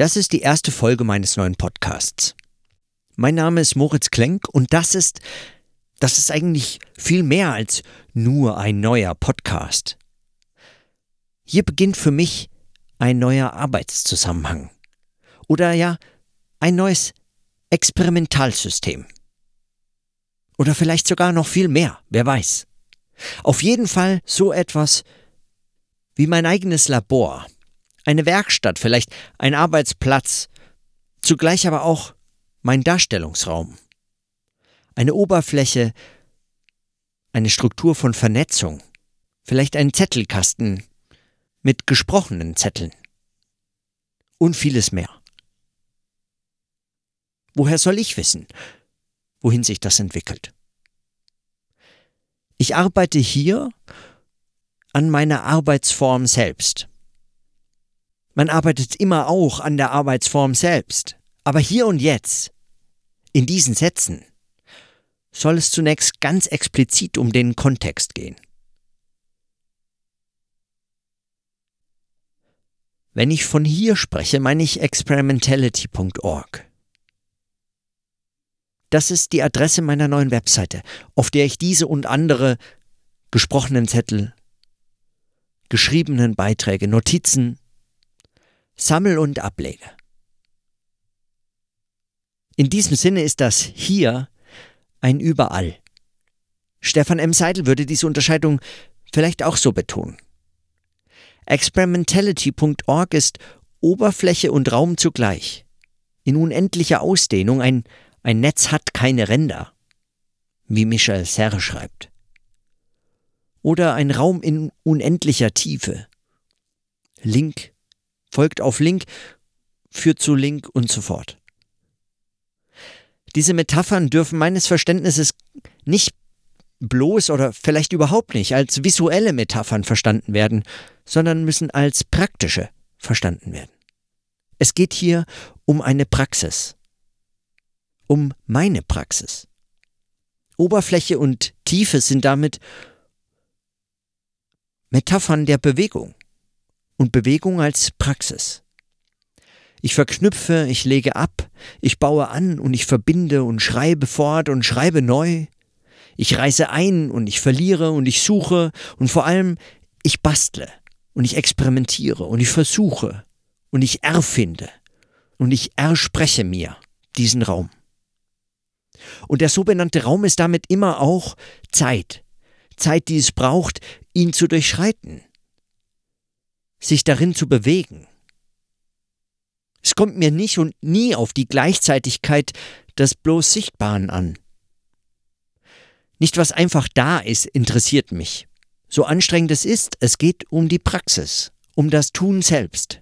Das ist die erste Folge meines neuen Podcasts. Mein Name ist Moritz Klenk und das ist, das ist eigentlich viel mehr als nur ein neuer Podcast. Hier beginnt für mich ein neuer Arbeitszusammenhang. Oder ja, ein neues Experimentalsystem. Oder vielleicht sogar noch viel mehr, wer weiß. Auf jeden Fall so etwas wie mein eigenes Labor, eine Werkstatt, vielleicht ein Arbeitsplatz, zugleich aber auch mein Darstellungsraum. Eine Oberfläche, eine Struktur von Vernetzung, vielleicht ein Zettelkasten mit gesprochenen Zetteln und vieles mehr. Woher soll ich wissen, wohin sich das entwickelt? Ich arbeite hier an meiner Arbeitsform selbst. Man arbeitet immer auch an der Arbeitsform selbst. Aber hier und jetzt, in diesen Sätzen, soll es zunächst ganz explizit um den Kontext gehen. Wenn ich von hier spreche, meine ich experimentality.org. Das ist die Adresse meiner neuen Webseite, auf der ich diese und andere gesprochenen Zettel, geschriebenen Beiträge, Notizen sammel und ablege. In diesem Sinne ist das hier ein Überall. Stefan M. Seidel würde diese Unterscheidung vielleicht auch so betonen. Experimentality.org ist Oberfläche und Raum zugleich. In unendlicher Ausdehnung ein ein Netz hat keine Ränder, wie Michel Serre schreibt. Oder ein Raum in unendlicher Tiefe. Link folgt auf Link, führt zu Link und so fort. Diese Metaphern dürfen meines Verständnisses nicht bloß oder vielleicht überhaupt nicht als visuelle Metaphern verstanden werden, sondern müssen als praktische verstanden werden. Es geht hier um eine Praxis, um meine Praxis. Oberfläche und Tiefe sind damit Metaphern der Bewegung und Bewegung als Praxis. Ich verknüpfe, ich lege ab, ich baue an und ich verbinde und schreibe fort und schreibe neu. Ich reiße ein und ich verliere und ich suche und vor allem ich bastle und ich experimentiere und ich versuche und ich erfinde und ich erspreche mir diesen Raum. Und der sogenannte Raum ist damit immer auch Zeit. Zeit, die es braucht, ihn zu durchschreiten. Sich darin zu bewegen. Es kommt mir nicht und nie auf die Gleichzeitigkeit des bloß Sichtbaren an. Nicht was einfach da ist, interessiert mich. So anstrengend es ist, es geht um die Praxis, um das Tun selbst.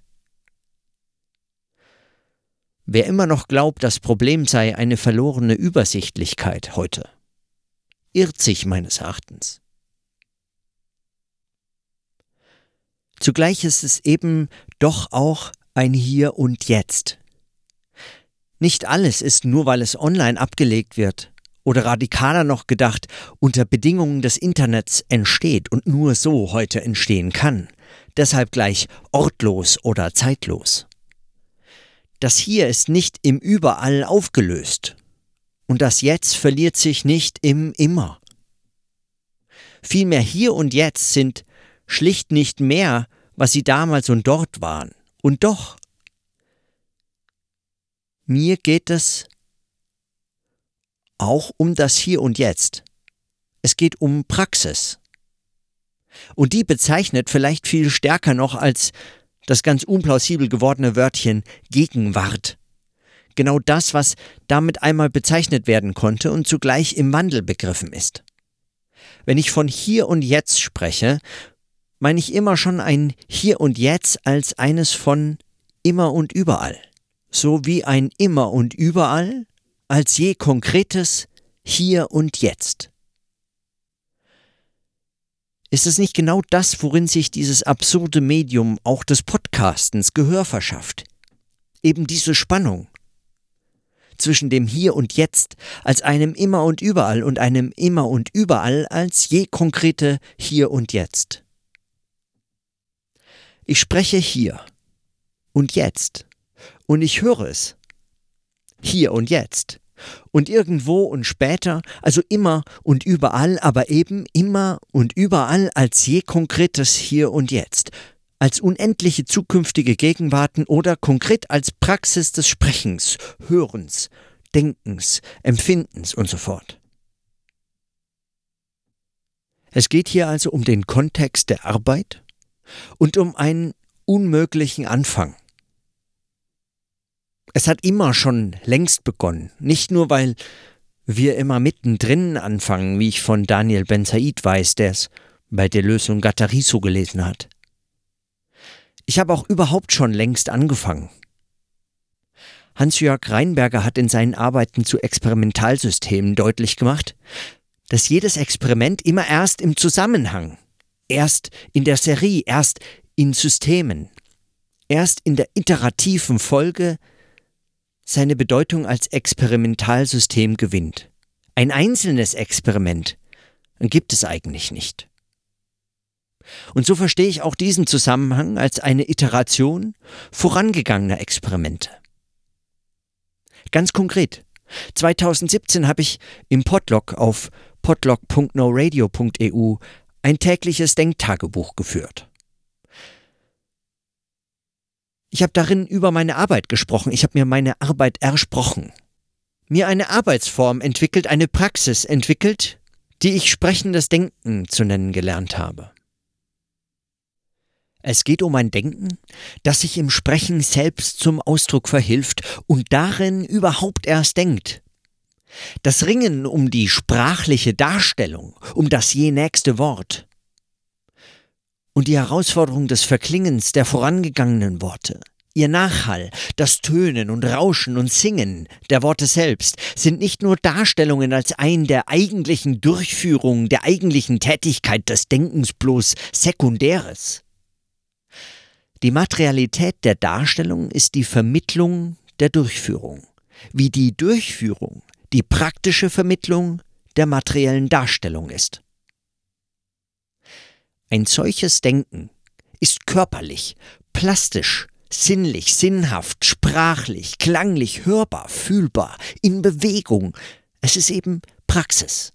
Wer immer noch glaubt, das Problem sei eine verlorene Übersichtlichkeit heute, irrt sich meines Erachtens. Zugleich ist es eben doch auch ein Hier und Jetzt. Nicht alles ist nur, weil es online abgelegt wird oder radikaler noch gedacht, unter Bedingungen des Internets entsteht und nur so heute entstehen kann, deshalb gleich ortlos oder zeitlos. Das Hier ist nicht im Überall aufgelöst. Und das Jetzt verliert sich nicht im Immer. Vielmehr hier und jetzt sind schlicht nicht mehr, was sie damals und dort waren. Und doch, mir geht es auch um das Hier und Jetzt. Es geht um Praxis. Und die bezeichnet vielleicht viel stärker noch als das ganz unplausibel gewordene Wörtchen Gegenwart. Genau das, was damit einmal bezeichnet werden konnte und zugleich im Wandel begriffen ist. Wenn ich von hier und jetzt spreche, meine ich immer schon ein Hier und Jetzt als eines von immer und überall, so wie ein immer und überall als je konkretes Hier und Jetzt. Ist es nicht genau das, worin sich dieses absurde Medium auch des Podcastens Gehör verschafft? Eben diese Spannung zwischen dem Hier und Jetzt als einem Immer und Überall und einem Immer und Überall als je konkrete Hier und Jetzt. Ich spreche hier und jetzt und ich höre es. Hier und jetzt. Und irgendwo und später, also immer und überall, aber eben immer und überall als je konkretes Hier und Jetzt, als unendliche zukünftige Gegenwarten oder konkret als Praxis des Sprechens, Hörens, Denkens, Empfindens und so fort. Es geht hier also um den Kontext der Arbeit und um einen unmöglichen Anfang. Es hat immer schon längst begonnen, nicht nur weil wir immer mittendrin anfangen, wie ich von Daniel Ben Said weiß, der es bei der Lösung Gattari so gelesen hat. Ich habe auch überhaupt schon längst angefangen. Hans-Jörg Reinberger hat in seinen Arbeiten zu Experimentalsystemen deutlich gemacht, dass jedes Experiment immer erst im Zusammenhang, erst in der Serie, erst in Systemen, erst in der iterativen Folge seine Bedeutung als Experimentalsystem gewinnt. Ein einzelnes Experiment gibt es eigentlich nicht. Und so verstehe ich auch diesen Zusammenhang als eine Iteration vorangegangener Experimente. Ganz konkret, 2017 habe ich im Podlog auf podlog.noradio.eu ein tägliches Denktagebuch geführt. Ich habe darin über meine Arbeit gesprochen, ich habe mir meine Arbeit ersprochen. Mir eine Arbeitsform entwickelt, eine Praxis entwickelt, die ich sprechendes Denken zu nennen gelernt habe. Es geht um ein Denken, das sich im Sprechen selbst zum Ausdruck verhilft und darin überhaupt erst denkt. Das Ringen um die sprachliche Darstellung, um das je nächste Wort, und die Herausforderung des Verklingens der vorangegangenen Worte, ihr Nachhall, das Tönen und Rauschen und Singen der Worte selbst sind nicht nur Darstellungen als ein der eigentlichen Durchführung, der eigentlichen Tätigkeit des Denkens bloß Sekundäres. Die Materialität der Darstellung ist die Vermittlung der Durchführung, wie die Durchführung die praktische Vermittlung der materiellen Darstellung ist. Ein solches Denken ist körperlich, plastisch, sinnlich, sinnhaft, sprachlich, klanglich, hörbar, fühlbar, in Bewegung. Es ist eben Praxis.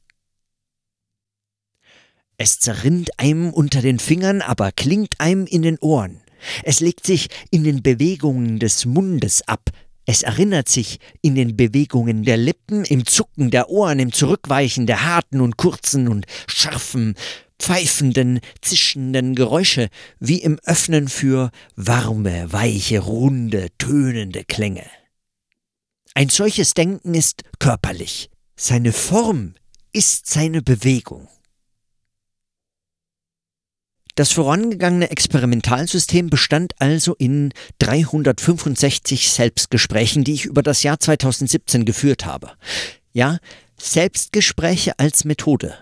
Es zerrinnt einem unter den Fingern, aber klingt einem in den Ohren. Es legt sich in den Bewegungen des Mundes ab. Es erinnert sich in den Bewegungen der Lippen, im Zucken der Ohren, im Zurückweichen der harten und kurzen und scharfen, pfeifenden, zischenden Geräusche, wie im Öffnen für warme, weiche, runde, tönende Klänge. Ein solches Denken ist körperlich. Seine Form ist seine Bewegung. Das vorangegangene Experimentalsystem bestand also in 365 Selbstgesprächen, die ich über das Jahr 2017 geführt habe. Ja, Selbstgespräche als Methode,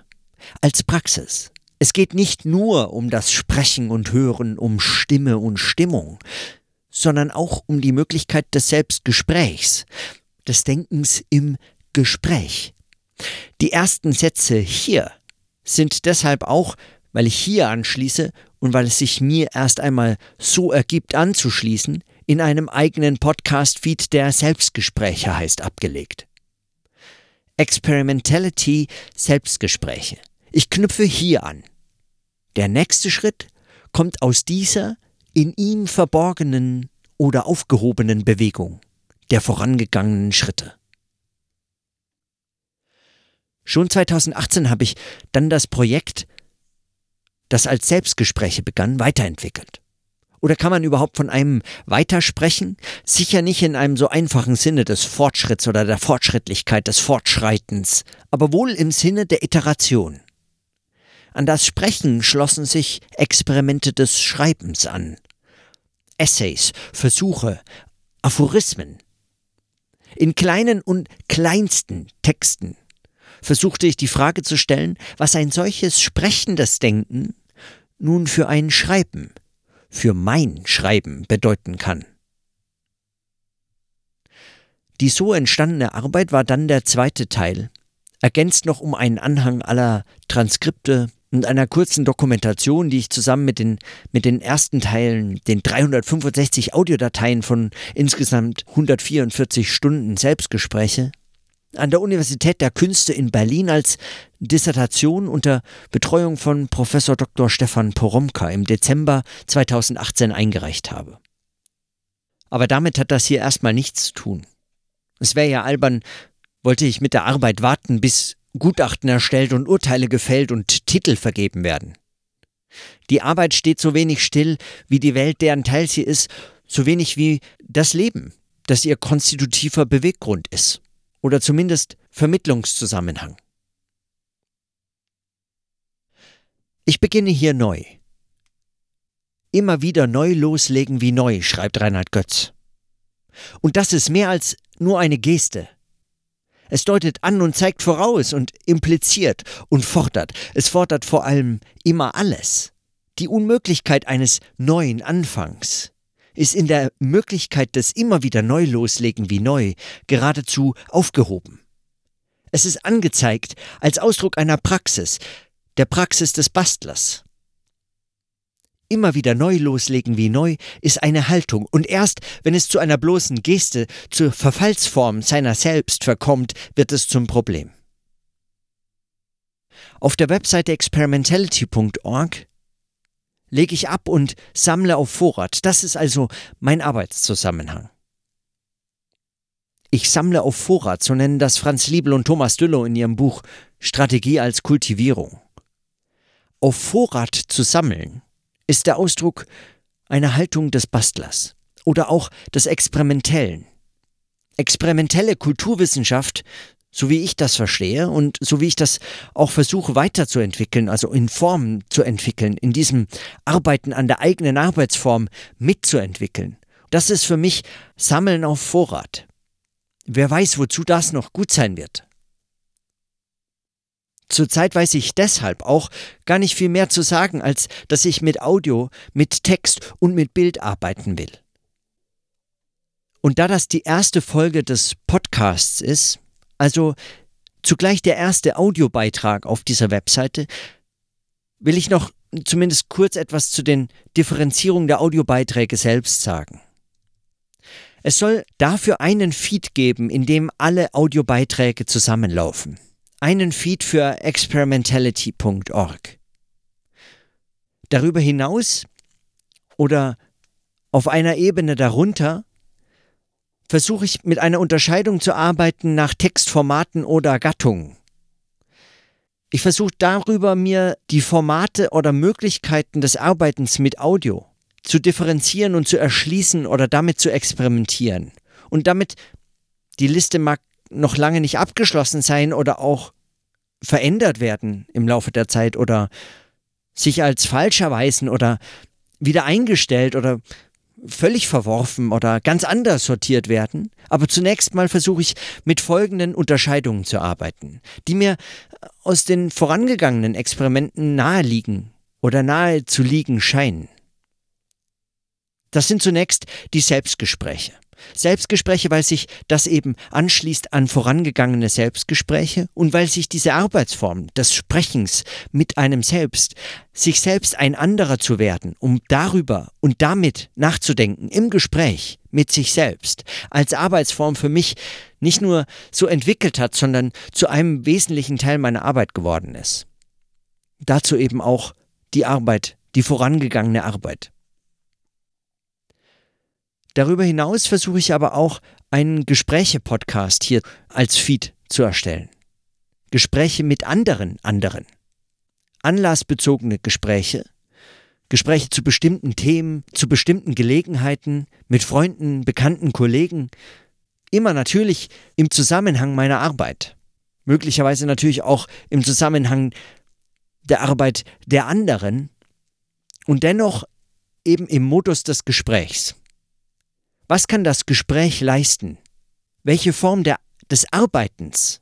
als Praxis. Es geht nicht nur um das Sprechen und Hören, um Stimme und Stimmung, sondern auch um die Möglichkeit des Selbstgesprächs, des Denkens im Gespräch. Die ersten Sätze hier sind deshalb auch, weil ich hier anschließe und weil es sich mir erst einmal so ergibt anzuschließen, in einem eigenen Podcast-Feed, der Selbstgespräche heißt, abgelegt. Experimentality Selbstgespräche. Ich knüpfe hier an. Der nächste Schritt kommt aus dieser in ihm verborgenen oder aufgehobenen Bewegung der vorangegangenen Schritte. Schon 2018 habe ich dann das Projekt, das als Selbstgespräche begann, weiterentwickelt. Oder kann man überhaupt von einem Weitersprechen? Sicher nicht in einem so einfachen Sinne des Fortschritts oder der Fortschrittlichkeit des Fortschreitens, aber wohl im Sinne der Iteration. An das Sprechen schlossen sich Experimente des Schreibens an. Essays, Versuche, Aphorismen. In kleinen und kleinsten Texten versuchte ich die Frage zu stellen, was ein solches sprechendes Denken nun für ein Schreiben, für mein Schreiben bedeuten kann. Die so entstandene Arbeit war dann der zweite Teil, ergänzt noch um einen Anhang aller Transkripte, und einer kurzen Dokumentation, die ich zusammen mit den, mit den ersten Teilen, den 365 Audiodateien von insgesamt 144 Stunden Selbstgespräche, an der Universität der Künste in Berlin als Dissertation unter Betreuung von Professor Dr. Stefan Poromka im Dezember 2018 eingereicht habe. Aber damit hat das hier erstmal nichts zu tun. Es wäre ja albern, wollte ich mit der Arbeit warten, bis Gutachten erstellt und Urteile gefällt und Titel vergeben werden. Die Arbeit steht so wenig still, wie die Welt, deren Teil sie ist, so wenig wie das Leben, das ihr konstitutiver Beweggrund ist oder zumindest Vermittlungszusammenhang. Ich beginne hier neu. Immer wieder neu loslegen wie neu, schreibt Reinhard Götz. Und das ist mehr als nur eine Geste. Es deutet an und zeigt voraus und impliziert und fordert. Es fordert vor allem immer alles. Die Unmöglichkeit eines neuen Anfangs ist in der Möglichkeit des immer wieder neu loslegen wie neu geradezu aufgehoben. Es ist angezeigt als Ausdruck einer Praxis, der Praxis des Bastlers. Immer wieder neu loslegen wie neu ist eine Haltung, und erst wenn es zu einer bloßen Geste, zur Verfallsform seiner selbst verkommt, wird es zum Problem. Auf der Webseite experimentality.org lege ich ab und sammle auf Vorrat. Das ist also mein Arbeitszusammenhang. Ich sammle auf Vorrat, so nennen das Franz Liebel und Thomas Düllow in ihrem Buch Strategie als Kultivierung. Auf Vorrat zu sammeln ist der Ausdruck einer Haltung des Bastlers oder auch des Experimentellen. Experimentelle Kulturwissenschaft so wie ich das verstehe und so wie ich das auch versuche weiterzuentwickeln, also in Form zu entwickeln, in diesem Arbeiten an der eigenen Arbeitsform mitzuentwickeln. Das ist für mich Sammeln auf Vorrat. Wer weiß, wozu das noch gut sein wird. Zurzeit weiß ich deshalb auch gar nicht viel mehr zu sagen, als dass ich mit Audio, mit Text und mit Bild arbeiten will. Und da das die erste Folge des Podcasts ist, also zugleich der erste Audiobeitrag auf dieser Webseite, will ich noch zumindest kurz etwas zu den Differenzierungen der Audiobeiträge selbst sagen. Es soll dafür einen Feed geben, in dem alle Audiobeiträge zusammenlaufen. Einen Feed für experimentality.org. Darüber hinaus oder auf einer Ebene darunter versuche ich mit einer Unterscheidung zu arbeiten nach Textformaten oder Gattungen. Ich versuche darüber mir die Formate oder Möglichkeiten des Arbeitens mit Audio zu differenzieren und zu erschließen oder damit zu experimentieren. Und damit die Liste mag noch lange nicht abgeschlossen sein oder auch verändert werden im Laufe der Zeit oder sich als falsch erweisen oder wieder eingestellt oder völlig verworfen oder ganz anders sortiert werden. Aber zunächst mal versuche ich mit folgenden Unterscheidungen zu arbeiten, die mir aus den vorangegangenen Experimenten nahe liegen oder nahe zu liegen scheinen. Das sind zunächst die Selbstgespräche. Selbstgespräche, weil sich das eben anschließt an vorangegangene Selbstgespräche und weil sich diese Arbeitsform des Sprechens mit einem selbst, sich selbst ein anderer zu werden, um darüber und damit nachzudenken im Gespräch mit sich selbst, als Arbeitsform für mich nicht nur so entwickelt hat, sondern zu einem wesentlichen Teil meiner Arbeit geworden ist. Dazu eben auch die Arbeit, die vorangegangene Arbeit. Darüber hinaus versuche ich aber auch einen Gespräche-Podcast hier als Feed zu erstellen. Gespräche mit anderen anderen. Anlassbezogene Gespräche, Gespräche zu bestimmten Themen, zu bestimmten Gelegenheiten, mit Freunden, Bekannten, Kollegen, immer natürlich im Zusammenhang meiner Arbeit. Möglicherweise natürlich auch im Zusammenhang der Arbeit der anderen und dennoch eben im Modus des Gesprächs. Was kann das Gespräch leisten? Welche Form der, des Arbeitens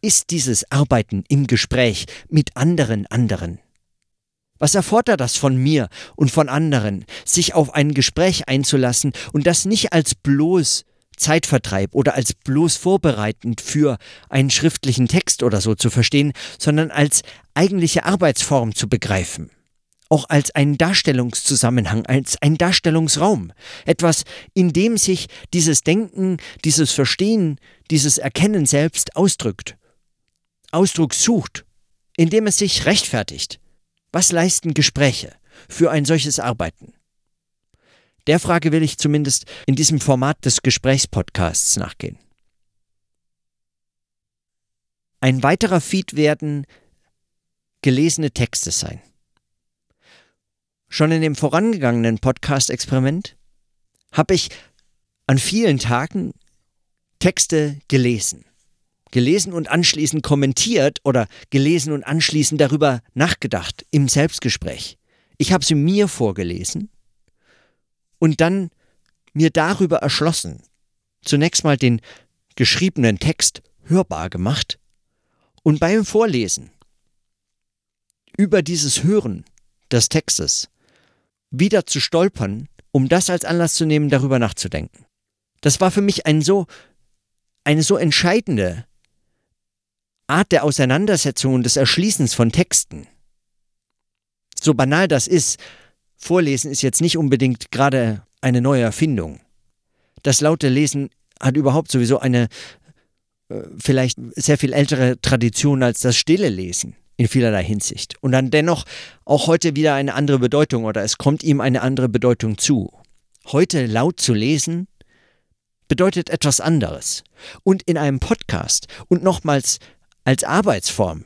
ist dieses Arbeiten im Gespräch mit anderen anderen? Was erfordert das von mir und von anderen, sich auf ein Gespräch einzulassen und das nicht als bloß Zeitvertreib oder als bloß vorbereitend für einen schriftlichen Text oder so zu verstehen, sondern als eigentliche Arbeitsform zu begreifen. Auch als einen Darstellungszusammenhang, als ein Darstellungsraum. Etwas, in dem sich dieses Denken, dieses Verstehen, dieses Erkennen selbst ausdrückt. Ausdruck sucht, indem es sich rechtfertigt. Was leisten Gespräche für ein solches Arbeiten? Der Frage will ich zumindest in diesem Format des Gesprächspodcasts nachgehen. Ein weiterer Feed werden gelesene Texte sein. Schon in dem vorangegangenen Podcast-Experiment habe ich an vielen Tagen Texte gelesen. Gelesen und anschließend kommentiert oder gelesen und anschließend darüber nachgedacht im Selbstgespräch. Ich habe sie mir vorgelesen und dann mir darüber erschlossen, zunächst mal den geschriebenen Text hörbar gemacht und beim Vorlesen über dieses Hören des Textes wieder zu stolpern, um das als Anlass zu nehmen, darüber nachzudenken. Das war für mich ein so, eine so entscheidende Art der Auseinandersetzung und des Erschließens von Texten. So banal das ist, Vorlesen ist jetzt nicht unbedingt gerade eine neue Erfindung. Das laute Lesen hat überhaupt sowieso eine äh, vielleicht sehr viel ältere Tradition als das stille Lesen in vielerlei Hinsicht. Und dann dennoch auch heute wieder eine andere Bedeutung oder es kommt ihm eine andere Bedeutung zu. Heute laut zu lesen bedeutet etwas anderes. Und in einem Podcast und nochmals als Arbeitsform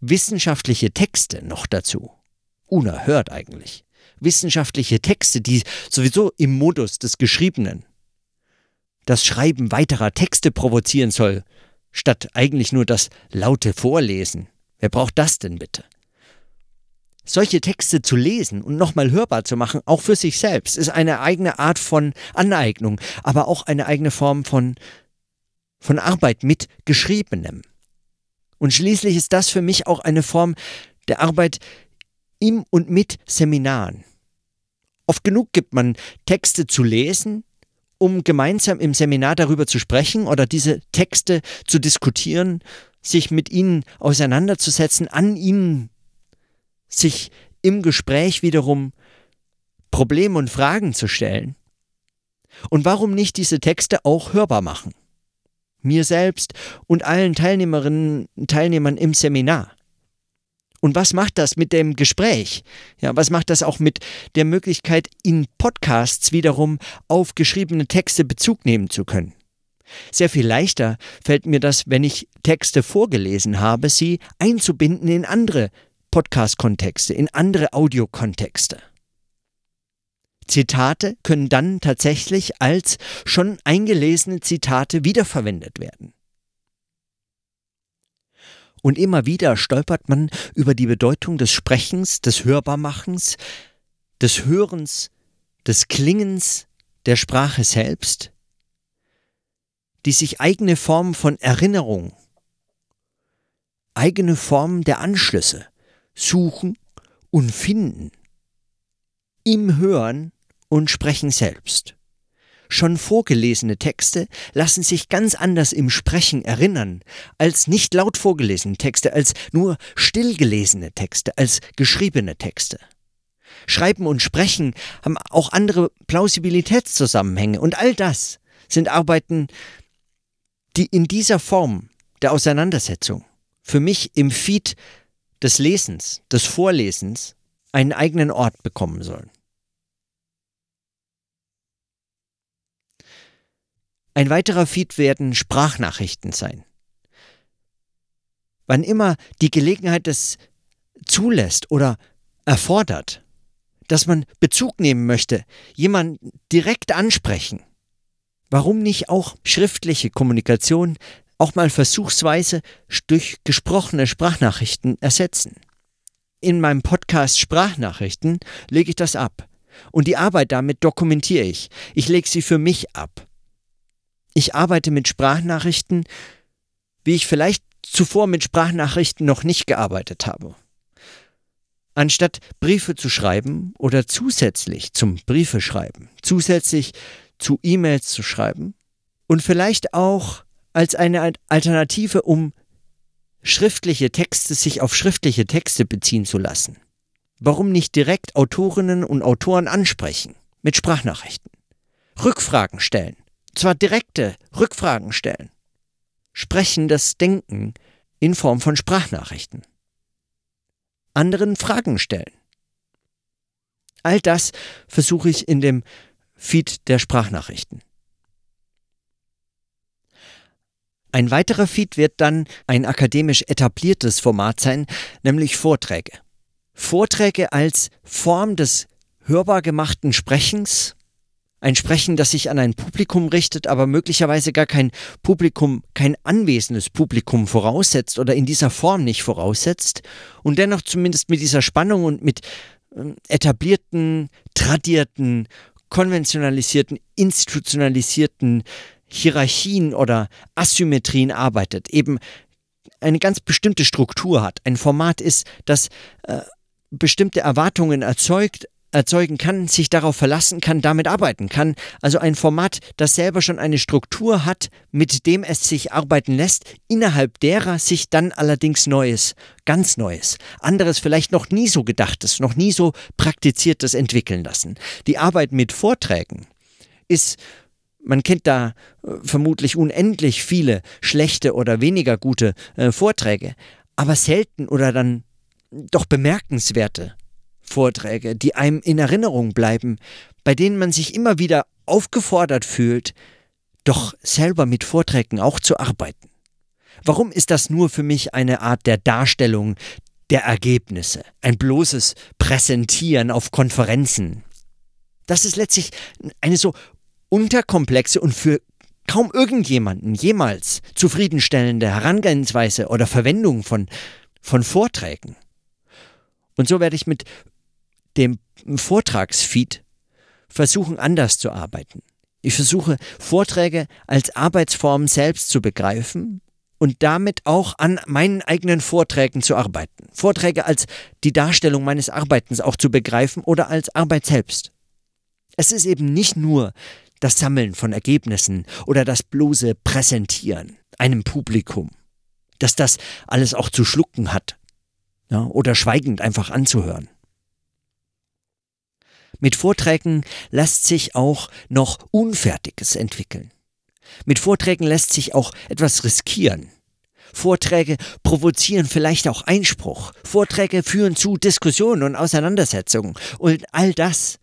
wissenschaftliche Texte noch dazu unerhört eigentlich. Wissenschaftliche Texte, die sowieso im Modus des Geschriebenen das Schreiben weiterer Texte provozieren soll, statt eigentlich nur das laute Vorlesen. Wer braucht das denn bitte? Solche Texte zu lesen und nochmal hörbar zu machen, auch für sich selbst, ist eine eigene Art von Aneignung, aber auch eine eigene Form von, von Arbeit mit Geschriebenem. Und schließlich ist das für mich auch eine Form der Arbeit, im und mit Seminaren. Oft genug gibt man Texte zu lesen, um gemeinsam im Seminar darüber zu sprechen oder diese Texte zu diskutieren, sich mit ihnen auseinanderzusetzen, an ihnen sich im Gespräch wiederum Probleme und Fragen zu stellen. Und warum nicht diese Texte auch hörbar machen? Mir selbst und allen Teilnehmerinnen und Teilnehmern im Seminar. Und was macht das mit dem Gespräch? Ja, was macht das auch mit der Möglichkeit, in Podcasts wiederum auf geschriebene Texte Bezug nehmen zu können? Sehr viel leichter fällt mir das, wenn ich Texte vorgelesen habe, sie einzubinden in andere Podcast-Kontexte, in andere Audiokontexte. Zitate können dann tatsächlich als schon eingelesene Zitate wiederverwendet werden. Und immer wieder stolpert man über die Bedeutung des Sprechens, des Hörbarmachens, des Hörens, des Klingens der Sprache selbst, die sich eigene Form von Erinnerung, eigene Form der Anschlüsse suchen und finden im Hören und Sprechen selbst. Schon vorgelesene Texte lassen sich ganz anders im Sprechen erinnern als nicht laut vorgelesene Texte, als nur stillgelesene Texte, als geschriebene Texte. Schreiben und Sprechen haben auch andere Plausibilitätszusammenhänge und all das sind Arbeiten, die in dieser Form der Auseinandersetzung für mich im Feed des Lesens, des Vorlesens einen eigenen Ort bekommen sollen. Ein weiterer Feed werden Sprachnachrichten sein. Wann immer die Gelegenheit es zulässt oder erfordert, dass man Bezug nehmen möchte, jemanden direkt ansprechen, warum nicht auch schriftliche Kommunikation auch mal versuchsweise durch gesprochene Sprachnachrichten ersetzen? In meinem Podcast Sprachnachrichten lege ich das ab. Und die Arbeit damit dokumentiere ich. Ich lege sie für mich ab. Ich arbeite mit Sprachnachrichten, wie ich vielleicht zuvor mit Sprachnachrichten noch nicht gearbeitet habe. Anstatt Briefe zu schreiben oder zusätzlich zum Briefeschreiben, zusätzlich zu E-Mails zu schreiben und vielleicht auch als eine Alternative, um schriftliche Texte sich auf schriftliche Texte beziehen zu lassen. Warum nicht direkt Autorinnen und Autoren ansprechen mit Sprachnachrichten? Rückfragen stellen, zwar direkte Rückfragen stellen. Sprechen das Denken in Form von Sprachnachrichten. Anderen Fragen stellen. All das versuche ich in dem Feed der Sprachnachrichten. Ein weiterer Feed wird dann ein akademisch etabliertes Format sein, nämlich Vorträge. Vorträge als Form des hörbar gemachten Sprechens, ein Sprechen, das sich an ein Publikum richtet, aber möglicherweise gar kein Publikum, kein anwesendes Publikum voraussetzt oder in dieser Form nicht voraussetzt. Und dennoch zumindest mit dieser Spannung und mit äh, etablierten, tradierten, konventionalisierten, institutionalisierten Hierarchien oder Asymmetrien arbeitet, eben eine ganz bestimmte Struktur hat, ein Format ist, das äh, bestimmte Erwartungen erzeugt, erzeugen kann, sich darauf verlassen kann, damit arbeiten kann. Also ein Format, das selber schon eine Struktur hat, mit dem es sich arbeiten lässt, innerhalb derer sich dann allerdings Neues, ganz Neues, anderes vielleicht noch nie so gedachtes, noch nie so praktiziertes entwickeln lassen. Die Arbeit mit Vorträgen ist man kennt da äh, vermutlich unendlich viele schlechte oder weniger gute äh, Vorträge, aber selten oder dann doch bemerkenswerte Vorträge, die einem in Erinnerung bleiben, bei denen man sich immer wieder aufgefordert fühlt, doch selber mit Vorträgen auch zu arbeiten. Warum ist das nur für mich eine Art der Darstellung der Ergebnisse, ein bloßes Präsentieren auf Konferenzen? Das ist letztlich eine so unterkomplexe und für kaum irgendjemanden jemals zufriedenstellende Herangehensweise oder Verwendung von, von Vorträgen. Und so werde ich mit dem Vortragsfeed versuchen, anders zu arbeiten. Ich versuche, Vorträge als Arbeitsform selbst zu begreifen und damit auch an meinen eigenen Vorträgen zu arbeiten. Vorträge als die Darstellung meines Arbeitens auch zu begreifen oder als Arbeit selbst. Es ist eben nicht nur das Sammeln von Ergebnissen oder das bloße Präsentieren einem Publikum, dass das alles auch zu schlucken hat ja, oder schweigend einfach anzuhören. Mit Vorträgen lässt sich auch noch Unfertiges entwickeln. Mit Vorträgen lässt sich auch etwas riskieren. Vorträge provozieren vielleicht auch Einspruch. Vorträge führen zu Diskussionen und Auseinandersetzungen. Und all das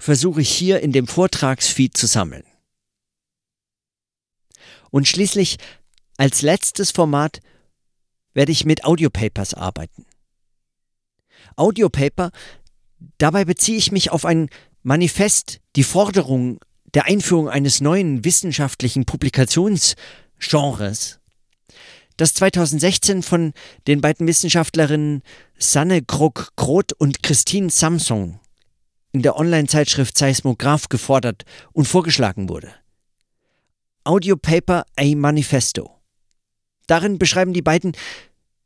versuche ich hier in dem Vortragsfeed zu sammeln. Und schließlich als letztes Format werde ich mit Audiopapers arbeiten. Audiopaper, dabei beziehe ich mich auf ein Manifest, die Forderung der Einführung eines neuen wissenschaftlichen Publikationsgenres, das 2016 von den beiden Wissenschaftlerinnen Sanne Krog-Groth und Christine Samsung in der Online-Zeitschrift Seismograph gefordert und vorgeschlagen wurde. Audiopaper A Manifesto. Darin beschreiben die beiden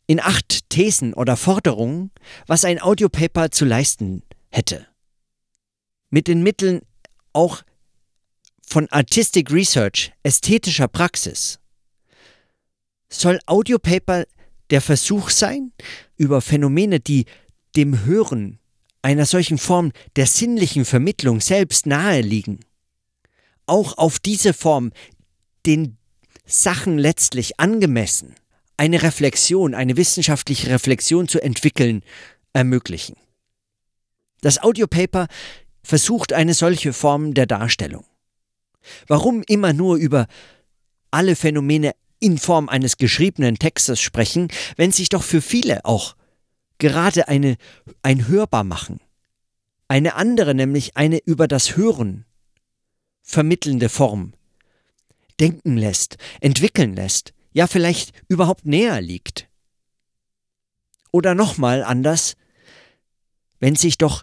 in acht Thesen oder Forderungen, was ein Audiopaper zu leisten hätte. Mit den Mitteln auch von Artistic Research, ästhetischer Praxis. Soll Audiopaper der Versuch sein, über Phänomene, die dem Hören einer solchen Form der sinnlichen Vermittlung selbst nahe liegen, auch auf diese Form den Sachen letztlich angemessen eine Reflexion, eine wissenschaftliche Reflexion zu entwickeln, ermöglichen. Das Audiopaper versucht eine solche Form der Darstellung. Warum immer nur über alle Phänomene in Form eines geschriebenen Textes sprechen, wenn sich doch für viele auch gerade eine, ein Hörbar machen. Eine andere, nämlich eine über das Hören vermittelnde Form denken lässt, entwickeln lässt, ja vielleicht überhaupt näher liegt. Oder nochmal anders, wenn sich doch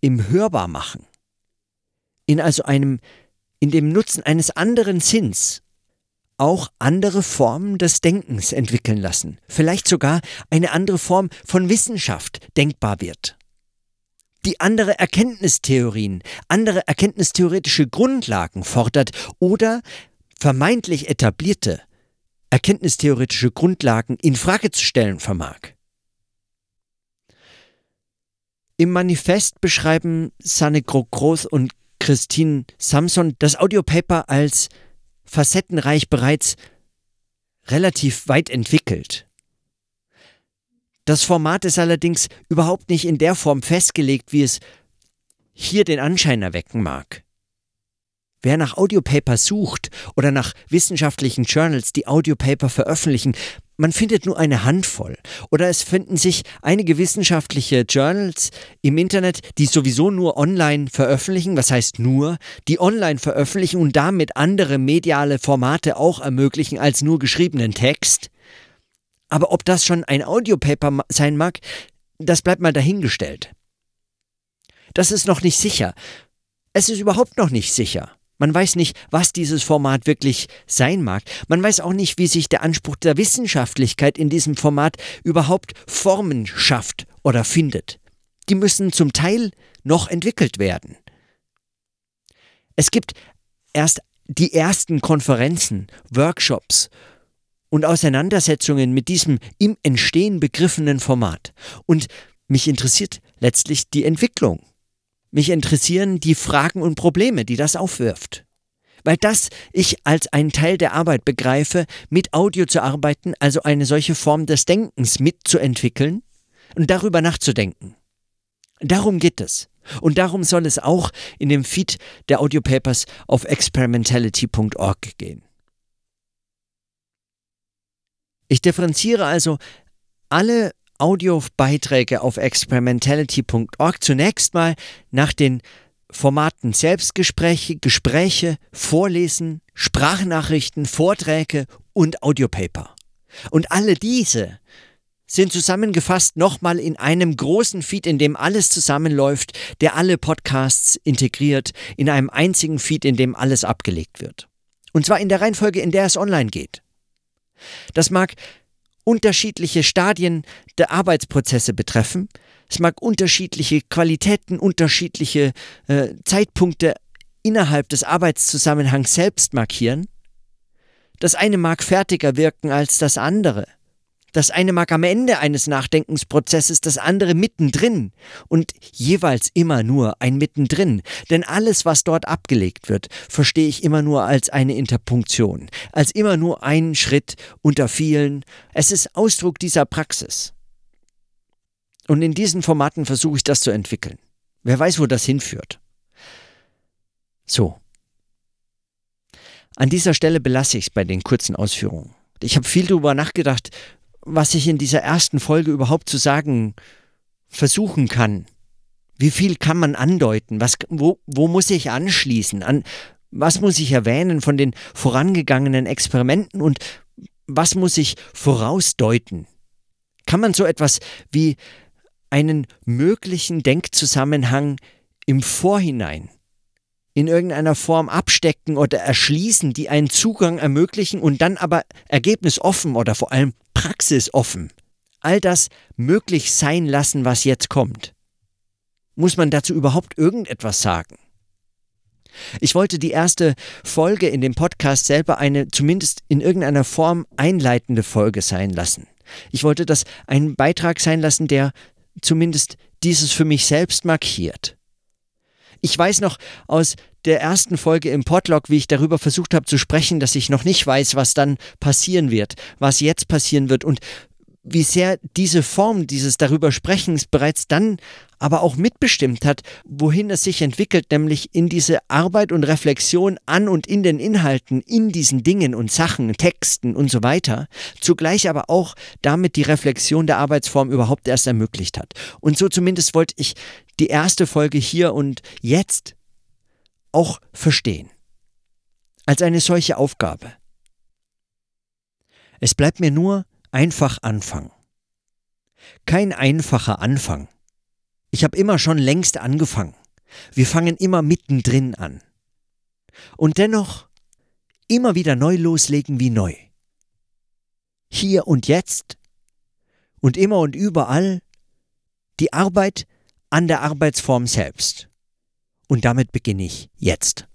im Hörbar machen, in also einem, in dem Nutzen eines anderen Sinns, auch andere Formen des Denkens entwickeln lassen, vielleicht sogar eine andere Form von Wissenschaft denkbar wird. die andere Erkenntnistheorien, andere erkenntnistheoretische Grundlagen fordert oder vermeintlich etablierte erkenntnistheoretische Grundlagen in Frage zu stellen vermag. Im Manifest beschreiben Sanne Groß und Christine Samson das Audiopaper als facettenreich bereits relativ weit entwickelt. Das Format ist allerdings überhaupt nicht in der Form festgelegt, wie es hier den Anschein erwecken mag. Wer nach Audiopaper sucht oder nach wissenschaftlichen Journals, die Audiopaper veröffentlichen, man findet nur eine Handvoll. Oder es finden sich einige wissenschaftliche Journals im Internet, die sowieso nur online veröffentlichen, was heißt nur, die online veröffentlichen und damit andere mediale Formate auch ermöglichen als nur geschriebenen Text. Aber ob das schon ein Audiopaper sein mag, das bleibt mal dahingestellt. Das ist noch nicht sicher. Es ist überhaupt noch nicht sicher. Man weiß nicht, was dieses Format wirklich sein mag. Man weiß auch nicht, wie sich der Anspruch der Wissenschaftlichkeit in diesem Format überhaupt Formen schafft oder findet. Die müssen zum Teil noch entwickelt werden. Es gibt erst die ersten Konferenzen, Workshops und Auseinandersetzungen mit diesem im Entstehen begriffenen Format. Und mich interessiert letztlich die Entwicklung. Mich interessieren die Fragen und Probleme, die das aufwirft. Weil das ich als einen Teil der Arbeit begreife, mit Audio zu arbeiten, also eine solche Form des Denkens mitzuentwickeln und darüber nachzudenken. Darum geht es. Und darum soll es auch in dem Feed der Audiopapers auf experimentality.org gehen. Ich differenziere also alle Audiobeiträge auf experimentality.org zunächst mal nach den Formaten Selbstgespräche, Gespräche, Vorlesen, Sprachnachrichten, Vorträge und Audiopaper. Und alle diese sind zusammengefasst nochmal in einem großen Feed, in dem alles zusammenläuft, der alle Podcasts integriert, in einem einzigen Feed, in dem alles abgelegt wird. Und zwar in der Reihenfolge, in der es online geht. Das mag unterschiedliche Stadien der Arbeitsprozesse betreffen. Es mag unterschiedliche Qualitäten, unterschiedliche äh, Zeitpunkte innerhalb des Arbeitszusammenhangs selbst markieren. Das eine mag fertiger wirken als das andere. Das eine mag am Ende eines Nachdenkensprozesses, das andere mittendrin und jeweils immer nur ein mittendrin. Denn alles, was dort abgelegt wird, verstehe ich immer nur als eine Interpunktion, als immer nur einen Schritt unter vielen. Es ist Ausdruck dieser Praxis. Und in diesen Formaten versuche ich das zu entwickeln. Wer weiß, wo das hinführt. So. An dieser Stelle belasse ich es bei den kurzen Ausführungen. Ich habe viel darüber nachgedacht, was ich in dieser ersten Folge überhaupt zu sagen versuchen kann. Wie viel kann man andeuten? Was, wo, wo muss ich anschließen? An was muss ich erwähnen von den vorangegangenen Experimenten und was muss ich vorausdeuten? Kann man so etwas wie einen möglichen Denkzusammenhang im Vorhinein in irgendeiner Form abstecken oder erschließen, die einen Zugang ermöglichen und dann aber ergebnisoffen oder vor allem praxisoffen all das möglich sein lassen, was jetzt kommt. Muss man dazu überhaupt irgendetwas sagen? Ich wollte die erste Folge in dem Podcast selber eine zumindest in irgendeiner Form einleitende Folge sein lassen. Ich wollte das einen Beitrag sein lassen, der zumindest dieses für mich selbst markiert. Ich weiß noch aus der ersten Folge im Podlog, wie ich darüber versucht habe zu sprechen, dass ich noch nicht weiß, was dann passieren wird, was jetzt passieren wird. Und wie sehr diese Form dieses darüber Sprechens bereits dann aber auch mitbestimmt hat, wohin es sich entwickelt, nämlich in diese Arbeit und Reflexion an und in den Inhalten, in diesen Dingen und Sachen, Texten und so weiter, zugleich aber auch damit die Reflexion der Arbeitsform überhaupt erst ermöglicht hat. Und so zumindest wollte ich die erste Folge hier und jetzt auch verstehen. Als eine solche Aufgabe. Es bleibt mir nur einfach anfangen. Kein einfacher Anfang. Ich habe immer schon längst angefangen. Wir fangen immer mittendrin an. Und dennoch immer wieder neu loslegen wie neu. Hier und jetzt und immer und überall die Arbeit an der Arbeitsform selbst. Und damit beginne ich jetzt.